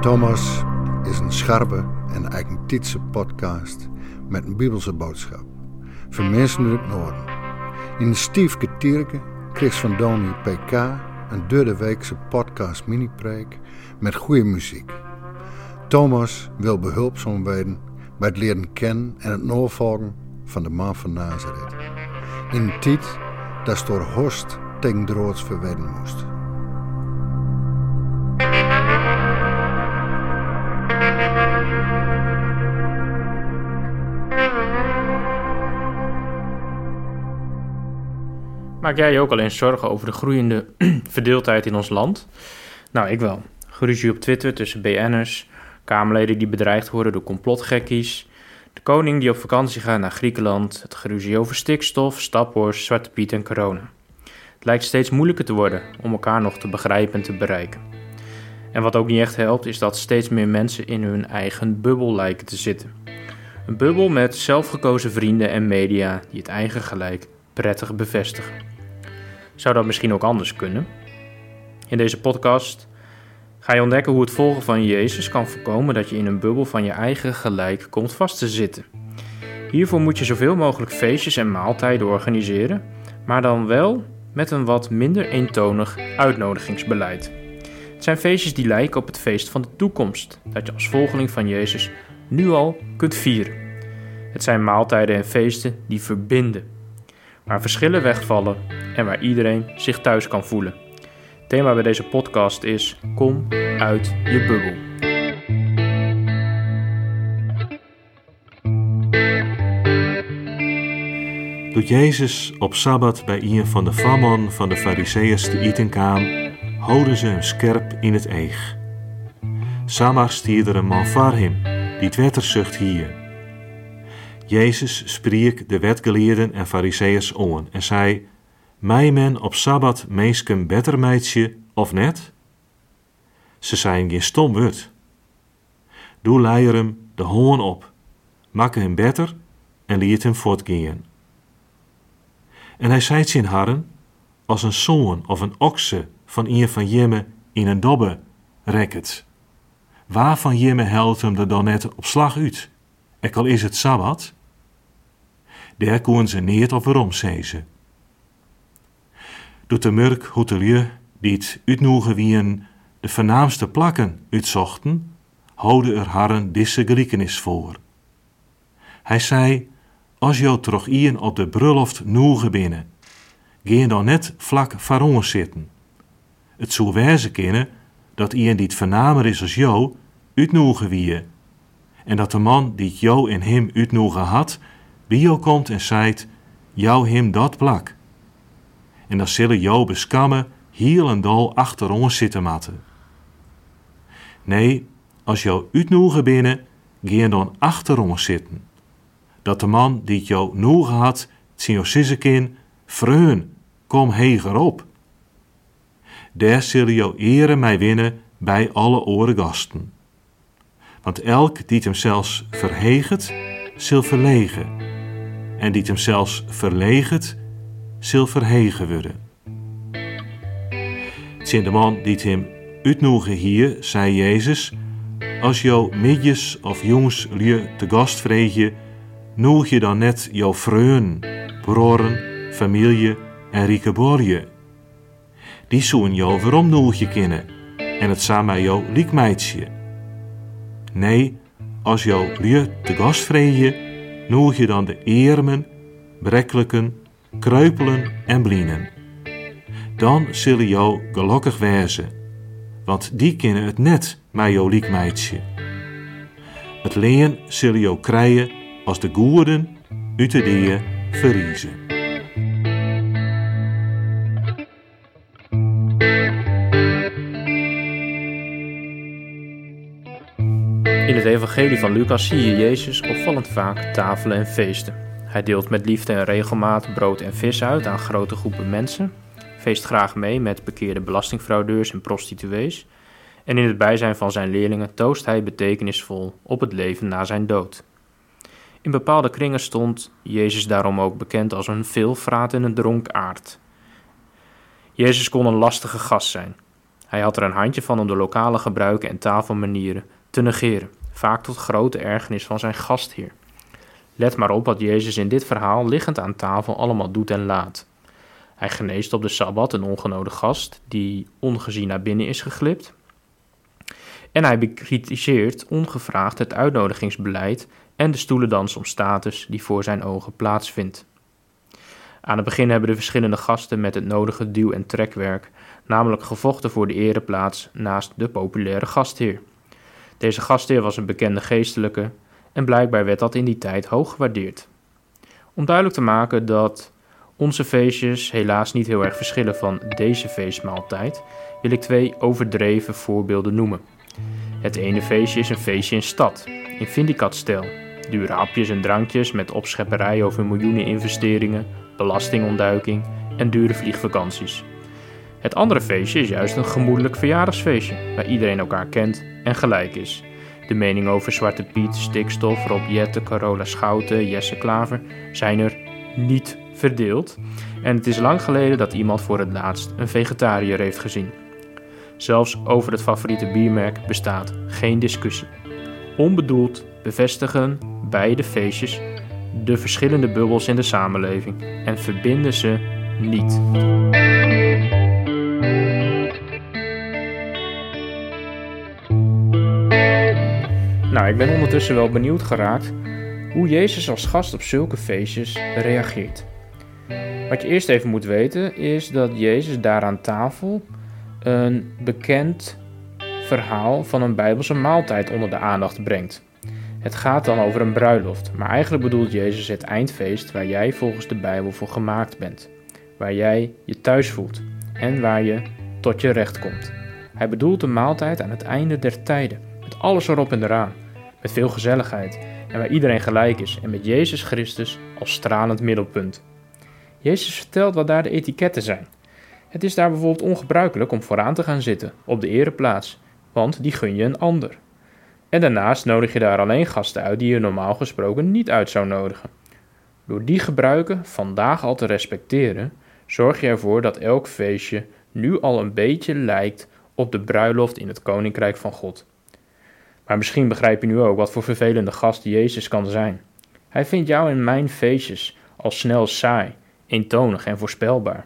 Thomas is een scherpe en eigentietse podcast met een bibelse boodschap. Voor mensen uit het noorden. In stiefke tierke kreeg van Doni PK een derde weekse podcast mini-preek met goede muziek. Thomas wil behulpzaam worden bij het leren kennen en het navolgen van de man van Nazareth. In een tijd dat door Horst tegen droods verwedden moest. Maak jij je ook al eens zorgen over de groeiende verdeeldheid in ons land? Nou, ik wel. Geruzie op Twitter tussen BN'ers, Kamerleden die bedreigd worden door complotgekkies, de koning die op vakantie gaat naar Griekenland, het geruzie over stikstof, staphorst, Zwarte Piet en corona. Het lijkt steeds moeilijker te worden om elkaar nog te begrijpen en te bereiken. En wat ook niet echt helpt, is dat steeds meer mensen in hun eigen bubbel lijken te zitten. Een bubbel met zelfgekozen vrienden en media die het eigen gelijk prettig bevestigen. Zou dat misschien ook anders kunnen? In deze podcast ga je ontdekken hoe het volgen van Jezus kan voorkomen dat je in een bubbel van je eigen gelijk komt vast te zitten. Hiervoor moet je zoveel mogelijk feestjes en maaltijden organiseren, maar dan wel met een wat minder eentonig uitnodigingsbeleid. Het zijn feestjes die lijken op het feest van de toekomst, dat je als volgeling van Jezus nu al kunt vieren. Het zijn maaltijden en feesten die verbinden, waar verschillen wegvallen en waar iedereen zich thuis kan voelen. Thema bij deze podcast is: Kom uit je bubbel. Doet Jezus op Sabbat bij een van de famon van de Fariseeërs te eten kwam, houden ze hem scherp in het eeg. Samar stierde een man voor hem, die het wetterzucht hier. Jezus spreek de wetgeleerden en Fariseeërs aan en zei: Mij men op Sabbat meesken beter meidje of net? Ze zijn geen stom wut. Doe leier hem de hoorn op, makke hem beter en liet hem voortgaan. En hij zei zijn harren, als een zoon of een okse van een van jemme in een dobbe reket. Waarvan jemme helpt hem er dan net op slag uit? Ik al is het Sabbat? Daar koen ze niet op waarom, zei ze. Doet de murk hotelier die het uitnoegen de voornaamste plakken uitzochten, houden er harren deze gelijkenis voor. Hij zei, als jou toch ien op de bruiloft noegen binnen, geen dan net vlak voor zitten. Het zou wijzen kunnen dat ien die het vernamer is als jou, uitnoegen wie en dat de man die jou en hem uitnoegen had, bij jou komt en zegt, jou hem dat plak. En dan zullen jou beskammen heel en dol achter ons zitten matten. Nee, als jou uitnoegen binnen, ga dan achter ons zitten. Dat de man die jou noegen had, zien sissekin, vreun, kom heger op. Daar zullen jou ere mij winnen bij alle oren gasten. Want elk die hem zelfs verheget, zal verlegen. En die hem zelfs verleget, zal verhegen worden. Zijn de man die hem uitnoegen hier, zei Jezus, als jou midjes of jongs lieu te gast vreeg noeg je dan net jouw vreun, broren, familie en rieke borje. Die zoen jou waarom noeg je kennen en het samen jou liekmeidje. Nee, als jou lieu te gast vreeg noeg je dan de eermen, brekkelijken, kreupelen en blienen. Dan zullen jou gelukkig wezen, want die kennen het net met jou liekmeidje. Het leen zullen jou krijgen als de goeden uit de die verriezen. In het evangelie van Lucas zie je Jezus opvallend vaak tafelen en feesten. Hij deelt met liefde en regelmaat brood en vis uit aan grote groepen mensen, feest graag mee met bekeerde belastingfraudeurs en prostituees, en in het bijzijn van zijn leerlingen toost hij betekenisvol op het leven na zijn dood. In bepaalde kringen stond Jezus daarom ook bekend als een veelvraat en een dronkaard. Jezus kon een lastige gast zijn. Hij had er een handje van om de lokale gebruiken en taalmanieren te negeren, vaak tot grote ergernis van zijn gastheer. Let maar op wat Jezus in dit verhaal liggend aan tafel allemaal doet en laat. Hij geneest op de Sabbat een ongenode gast die ongezien naar binnen is geglipt. En hij bekritiseert ongevraagd het uitnodigingsbeleid en de stoelendans om status die voor zijn ogen plaatsvindt. Aan het begin hebben de verschillende gasten met het nodige duw- en trekwerk namelijk gevochten voor de ereplaats naast de populaire gastheer. Deze gastheer was een bekende geestelijke en blijkbaar werd dat in die tijd hoog gewaardeerd. Om duidelijk te maken dat onze feestjes helaas niet heel erg verschillen van deze feestmaaltijd, wil ik twee overdreven voorbeelden noemen. Het ene feestje is een feestje in stad, in Vindicat-stijl. Dure hapjes en drankjes met opschepperij over miljoenen investeringen, belastingontduiking en dure vliegvakanties. Het andere feestje is juist een gemoedelijk verjaardagsfeestje, waar iedereen elkaar kent en gelijk is. De mening over Zwarte Piet, Stikstof, Rob Jette, Carola Schouten, Jesse Klaver zijn er niet verdeeld. En het is lang geleden dat iemand voor het laatst een vegetariër heeft gezien. Zelfs over het favoriete biermerk bestaat geen discussie. Onbedoeld bevestigen beide feestjes de verschillende bubbels in de samenleving en verbinden ze niet. Nou, ik ben ondertussen wel benieuwd geraakt hoe Jezus als gast op zulke feestjes reageert. Wat je eerst even moet weten is dat Jezus daar aan tafel een bekend verhaal van een Bijbelse maaltijd onder de aandacht brengt. Het gaat dan over een bruiloft, maar eigenlijk bedoelt Jezus het eindfeest waar jij volgens de Bijbel voor gemaakt bent, waar jij je thuis voelt en waar je tot je recht komt. Hij bedoelt een maaltijd aan het einde der tijden, met alles erop en eraan, met veel gezelligheid en waar iedereen gelijk is en met Jezus Christus als stralend middelpunt. Jezus vertelt wat daar de etiketten zijn. Het is daar bijvoorbeeld ongebruikelijk om vooraan te gaan zitten, op de ereplaats, want die gun je een ander. En daarnaast nodig je daar alleen gasten uit die je normaal gesproken niet uit zou nodigen. Door die gebruiken vandaag al te respecteren, zorg je ervoor dat elk feestje nu al een beetje lijkt op de bruiloft in het Koninkrijk van God. Maar misschien begrijp je nu ook wat voor vervelende gast Jezus kan zijn. Hij vindt jou in mijn feestjes al snel saai, eentonig en voorspelbaar.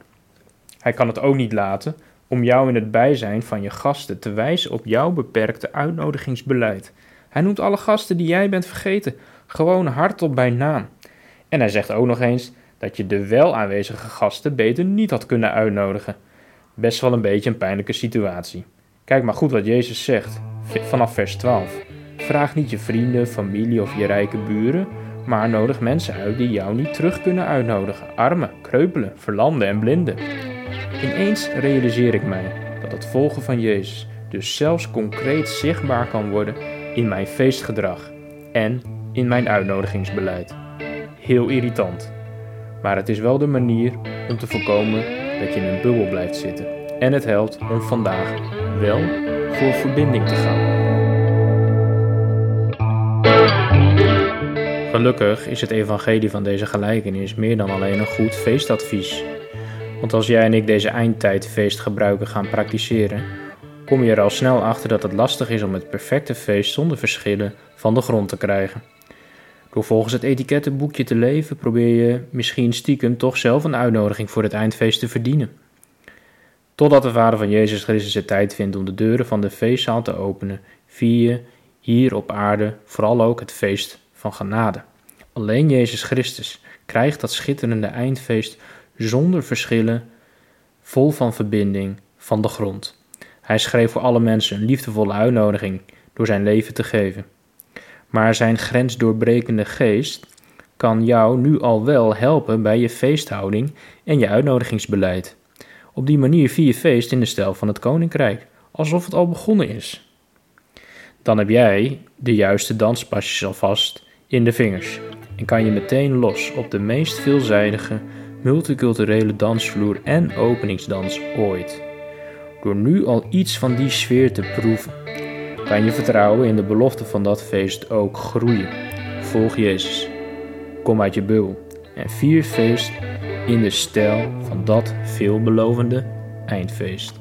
Hij kan het ook niet laten om jou in het bijzijn van je gasten te wijzen op jouw beperkte uitnodigingsbeleid. Hij noemt alle gasten die jij bent vergeten gewoon hardop bij naam. En hij zegt ook nog eens dat je de wel aanwezige gasten beter niet had kunnen uitnodigen. Best wel een beetje een pijnlijke situatie. Kijk maar goed wat Jezus zegt vanaf vers 12. Vraag niet je vrienden, familie of je rijke buren, maar nodig mensen uit die jou niet terug kunnen uitnodigen. Armen, kreupelen, verlanden en blinden. Ineens realiseer ik mij dat het volgen van Jezus dus zelfs concreet zichtbaar kan worden in mijn feestgedrag en in mijn uitnodigingsbeleid. Heel irritant. Maar het is wel de manier om te voorkomen dat je in een bubbel blijft zitten. En het helpt om vandaag wel voor verbinding te gaan. Gelukkig is het evangelie van deze gelijkenis meer dan alleen een goed feestadvies. Want als jij en ik deze eindtijdfeest gebruiken gaan praktiseren, kom je er al snel achter dat het lastig is om het perfecte feest zonder verschillen van de grond te krijgen. Door volgens het etikettenboekje te leven probeer je misschien stiekem toch zelf een uitnodiging voor het eindfeest te verdienen. Totdat de Vader van Jezus Christus de tijd vindt om de deuren van de feestzaal te openen, vier je hier op aarde vooral ook het feest van genade. Alleen Jezus Christus krijgt dat schitterende eindfeest zonder verschillen, vol van verbinding, van de grond. Hij schreef voor alle mensen een liefdevolle uitnodiging door zijn leven te geven. Maar zijn grensdoorbrekende geest kan jou nu al wel helpen bij je feesthouding en je uitnodigingsbeleid. Op die manier vier je feest in de stijl van het koninkrijk, alsof het al begonnen is. Dan heb jij de juiste danspasjes alvast in de vingers en kan je meteen los op de meest veelzijdige multiculturele dansvloer en openingsdans ooit. Door nu al iets van die sfeer te proeven, kan je vertrouwen in de belofte van dat feest ook groeien. Volg Jezus. Kom uit je bul en vier feest in de stijl van dat veelbelovende eindfeest.